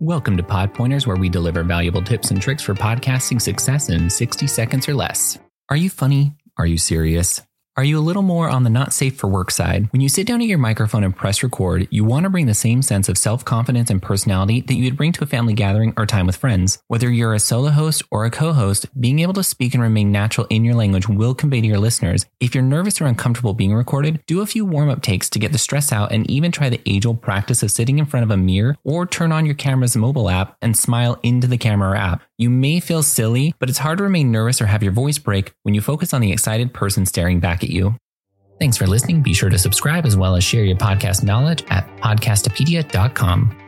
Welcome to Pod Pointers, where we deliver valuable tips and tricks for podcasting success in 60 seconds or less. Are you funny? Are you serious? Are you a little more on the not safe for work side? When you sit down at your microphone and press record, you want to bring the same sense of self confidence and personality that you would bring to a family gathering or time with friends. Whether you're a solo host or a co host, being able to speak and remain natural in your language will convey to your listeners. If you're nervous or uncomfortable being recorded, do a few warm up takes to get the stress out and even try the age old practice of sitting in front of a mirror or turn on your camera's mobile app and smile into the camera app. You may feel silly, but it's hard to remain nervous or have your voice break when you focus on the excited person staring back at you. Thanks for listening. Be sure to subscribe as well as share your podcast knowledge at podcastopedia.com.